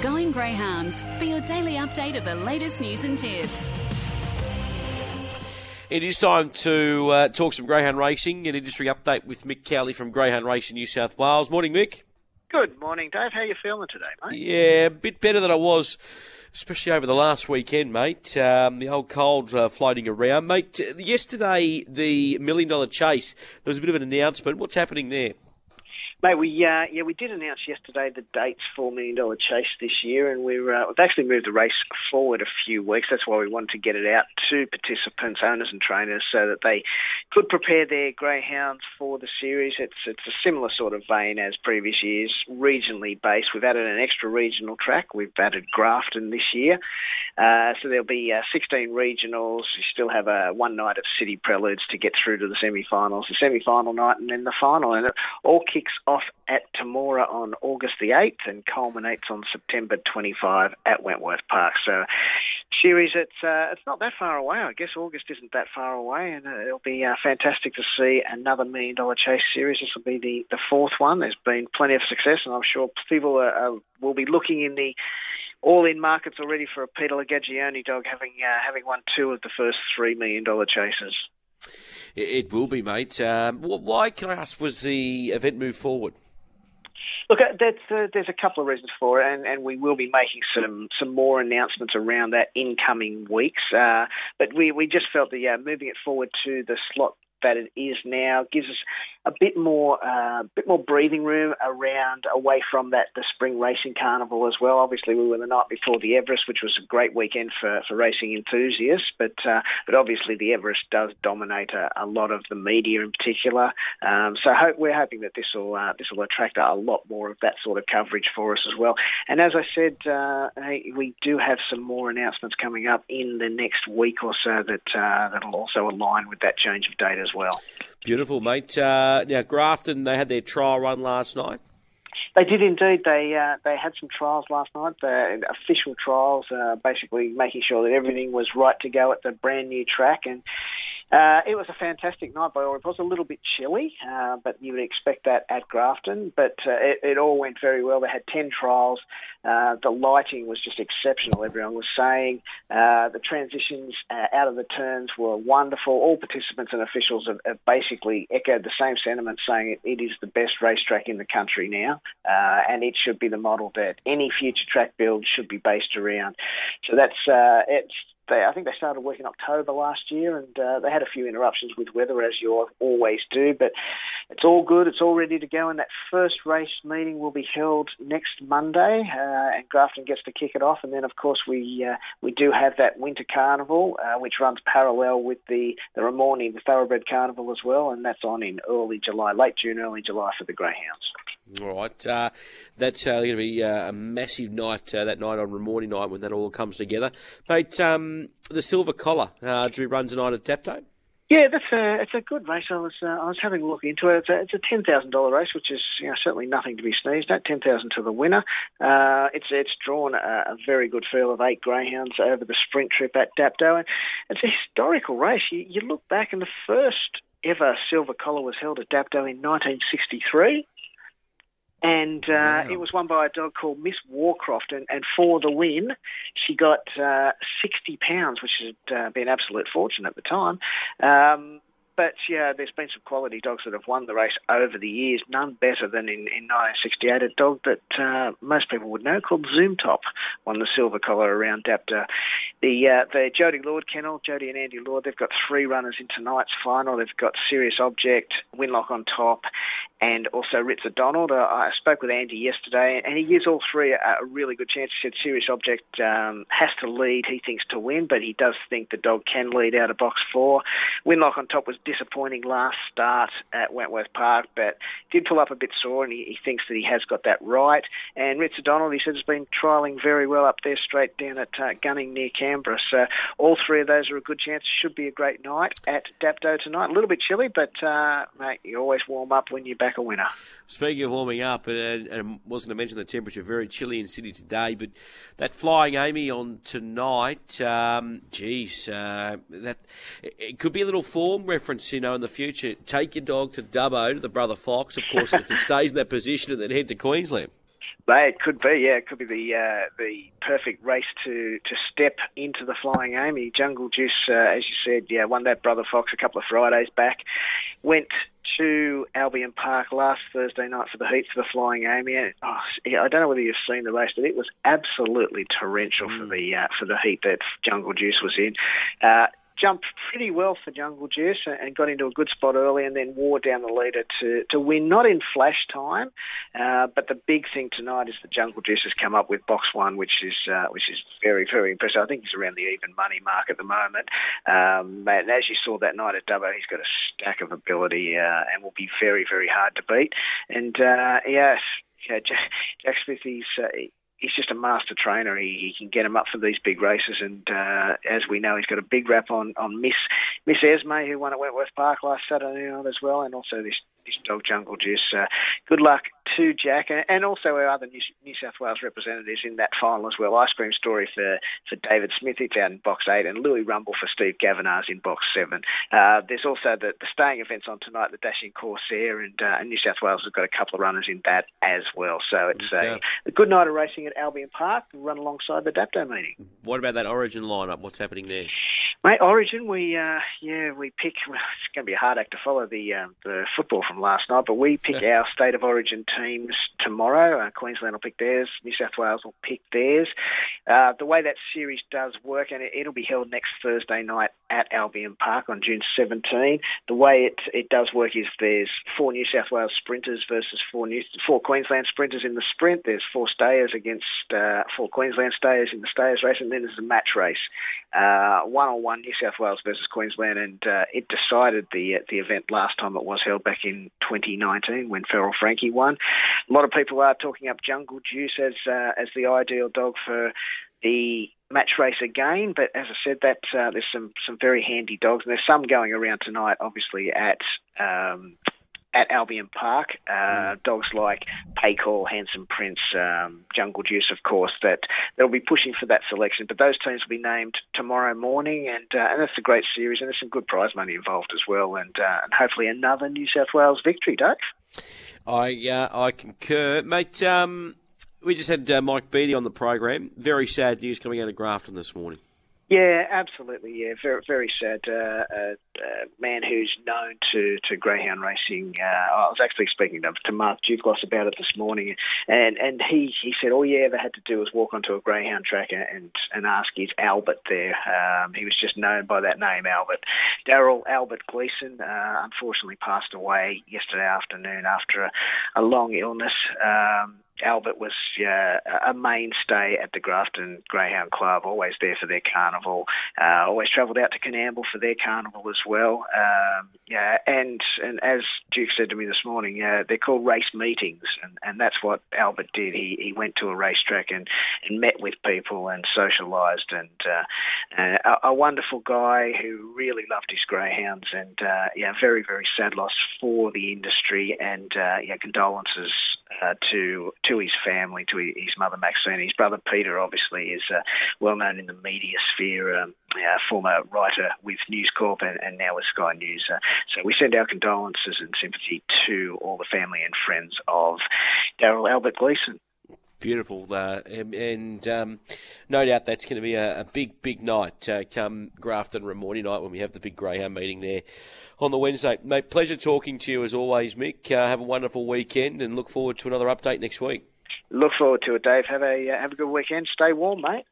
Going Greyhounds for your daily update of the latest news and tips. It is time to uh, talk some greyhound racing, an industry update with Mick Cowley from Greyhound Racing New South Wales. Morning, Mick. Good morning, Dave. How are you feeling today, mate? Yeah, a bit better than I was, especially over the last weekend, mate. Um, the old cold uh, floating around, mate. Yesterday, the million dollar chase. There was a bit of an announcement. What's happening there? Mate, we uh, yeah we did announce yesterday the dates for Million Dollar Chase this year, and we're, uh, we've actually moved the race forward a few weeks. That's why we wanted to get it out to participants, owners, and trainers, so that they could prepare their greyhounds for the series. It's it's a similar sort of vein as previous years, regionally based. We've added an extra regional track. We've added Grafton this year, uh, so there'll be uh, 16 regionals. You still have a one night of city preludes to get through to the semi-finals, the semi-final night, and then the final, and it all kicks off at Temora on August the 8th and culminates on September 25 at Wentworth Park. So, series, it's uh, it's not that far away. I guess August isn't that far away, and uh, it'll be uh, fantastic to see another Million Dollar Chase series. This will be the, the fourth one. There's been plenty of success, and I'm sure people are, will be looking in the all-in markets already for a Peter Lagagione dog having uh, having won two of the first three million dollar chases. It will be, mate. Um, why, can I ask, was the event moved forward? Look, uh, uh, there's a couple of reasons for it, and, and, we will be making some, some more announcements around that in coming weeks. Uh, but we, we just felt that uh, moving it forward to the slot that it is now gives us a bit more uh, bit more breathing room around away from that the spring racing carnival as well. Obviously, we were the night before the Everest, which was a great weekend for, for racing enthusiasts. But uh, but obviously, the Everest does dominate a, a lot of the media in particular. Um, so hope, we're hoping that this will uh, this will attract a lot more of that sort of coverage for us as well. And as I said, uh, we do have some more announcements coming up in the next week or so that uh, that'll also align with that change of date as well. Beautiful, mate. Uh, now, Grafton, they had their trial run last night. They did indeed. They uh, they had some trials last night, the official trials, uh, basically making sure that everything was right to go at the brand new track. And uh, it was a fantastic night by all reports. A little bit chilly, uh, but you would expect that at Grafton. But uh, it, it, all went very well. They had 10 trials. Uh, the lighting was just exceptional, everyone was saying. Uh, the transitions uh, out of the turns were wonderful. All participants and officials have, have basically echoed the same sentiment, saying it, it is the best racetrack in the country now, and it should be the model that any future track build should be based around. So that's it's they, I think they started work in October last year, and uh, they had a few interruptions with weather, as you always do. But it's all good. It's all ready to go, and that first race meeting will be held next Monday, uh, and Grafton gets to kick it off. And then, of course, we uh, we do have that Winter Carnival, uh, which runs parallel with the the Ramornie, the Thoroughbred Carnival as well, and that's on in early July, late June, early July for the greyhounds. All right, uh, that's uh, going to be uh, a massive night uh, that night on Ramornie night when that all comes together. Mate, um, the Silver Collar uh, to be run tonight at Dapto. Yeah, that's a it's a good race. I was uh, I was having a look into it. It's a, it's a ten thousand dollar race, which is you know, certainly nothing to be sneezed at. Ten thousand to the winner. it's it's drawn a, a, very good field of eight greyhounds over the sprint trip at Dapto, and it's a historical race. You, you look back, and the first ever silver collar was held at Dapto in 1963 and uh, wow. it was won by a dog called Miss Warcroft. And, and for the win, she got uh, sixty pounds, which had uh, been absolute fortune at the time. Um, but yeah, there's been some quality dogs that have won the race over the years. None better than in, in 1968. A dog that uh, most people would know called Zoom Top won the silver collar around Dapto. The uh, the Jody Lord kennel, Jody and Andy Lord, they've got three runners in tonight's final. They've got Serious Object, Winlock on top, and also Ritzer Donald. Uh, I spoke with Andy yesterday, and he gives all three a, a really good chance. He said Serious Object um, has to lead, he thinks, to win, but he does think the dog can lead out of box four. Winlock on top was disappointing last start at Wentworth Park, but did pull up a bit sore, and he, he thinks that he has got that right. And Ritzer Donald, he says, has been trialling very well up there, straight down at uh, Gunning near Canberra. So all three of those are a good chance. Should be a great night at Dapto tonight. A little bit chilly, but uh, mate, you always warm up when you're back a winner. Speaking of warming up, and, and wasn't to mention the temperature, very chilly in Sydney today, but that Flying Amy on tonight, um, geez, uh, that it could be a little form reference, you know, in the future. Take your dog to Dubbo, to the Brother Fox, of course, if it stays in that position, and then head to Queensland. It could be, yeah. It could be the uh, the perfect race to, to step into the Flying Amy. Jungle Juice, uh, as you said, yeah, won that Brother Fox a couple of Fridays back. Went to Albion Park last Thursday night for the heat for the Flying Amy. Oh, I don't know whether you've seen the race, but it was absolutely torrential mm. for the uh, for the heat that Jungle Juice was in. Uh, jumped pretty well for Jungle Juice and got into a good spot early and then wore down the leader to, to win, not in flash time, uh, but the big thing tonight is that Jungle Juice has come up with box one, which is uh, which is very, very impressive. I think he's around the even money mark at the moment. Um, and as you saw that night at Dubbo, he's got a stack of ability uh, and will be very, very hard to beat. And uh, yes, yeah, Jack, Jack Smith, he's, uh, he's just a master trainer. He, he can get him up for these big races, and uh, as we know, he's got a big rap on on Miss Miss Esme, who won at Wentworth Park last Saturday night as well, and also this this dog Jungle Juice. Uh, good luck to Jack, and also our other New, South Wales representatives in that final as well. Ice Cream Story for, for David Smith, it's out in box eight, and Louis Rumble for Steve Gavinars in box seven. Uh, there's also the, the staying events on tonight, the Dashing Corsair, and, uh, and New South Wales has got a couple of runners in that as well. So it's a, a good night of racing at Albion Park, run alongside the DAPTO meeting. What about that Origin lineup? What's happening there? Mate, Origin, we uh, yeah we pick. Well, it's going to be a hard act to follow the uh, the football from last night, but we pick our state of origin teams tomorrow. Uh, Queensland will pick theirs. New South Wales will pick theirs. Uh, the way that series does work, and it, will be held next Thursday night at Albion Park on June 17. The way it it does work is there's four New South Wales sprinters versus four New four Queensland sprinters in the sprint. There's four stayers against uh, four Queensland stayers in the stayers race, and then there's a match race, uh, one on one New South Wales versus Queensland, and uh, it decided the uh, the event last time it was held back in 2019 when Feral Frankie won. A lot of people are talking up Jungle Juice as uh, as the ideal dog for the match race again. But as I said, that uh, there's some some very handy dogs, and there's some going around tonight, obviously at um, at Albion Park. Uh, mm. Dogs like Paycall, Handsome Prince, um, Jungle Juice, of course, that they'll be pushing for that selection. But those teams will be named tomorrow morning, and uh, and that's a great series, and there's some good prize money involved as well, and uh, and hopefully another New South Wales victory, Dave. I uh, I concur, mate. Um, we just had uh, Mike Beattie on the program. Very sad news coming out of Grafton this morning. Yeah, absolutely. Yeah, very, very sad. Uh, a, a man who's known to, to greyhound racing. Uh, I was actually speaking to, to Mark Duclos about it this morning, and, and he, he said all you ever had to do was walk onto a greyhound track and and ask is Albert there. Um, he was just known by that name, Albert. Daryl Albert Gleeson uh, unfortunately passed away yesterday afternoon after a, a long illness. Um, Albert was uh, a mainstay at the Grafton Greyhound Club, always there for their carnival. Uh, always travelled out to Coonamble for their carnival as well. Um, yeah, and and as Duke said to me this morning, yeah, they're called race meetings, and, and that's what Albert did. He he went to a racetrack and, and met with people and socialised, and uh, a, a, wonderful guy who really loved his greyhounds, and uh, yeah, very very sad loss for the industry, and uh, yeah, condolences uh, to to his family, to his mother Maxine. His brother Peter, obviously, is uh, well known in the media sphere, um, uh, former writer with News Corp and, and now with Sky News. Uh, so we send our condolences and sympathy to all the family and friends of Daryl Albert Gleeson. Beautiful, uh, and, and um, no doubt that's going to be a, a big, big night uh, come Grafton Ramornie night when we have the big Greyhound meeting there on the Wednesday. Mate, pleasure talking to you as always, Mick. Uh, have a wonderful weekend and look forward to another update next week. Look forward to it, Dave. Have a uh, have a good weekend. Stay warm, mate.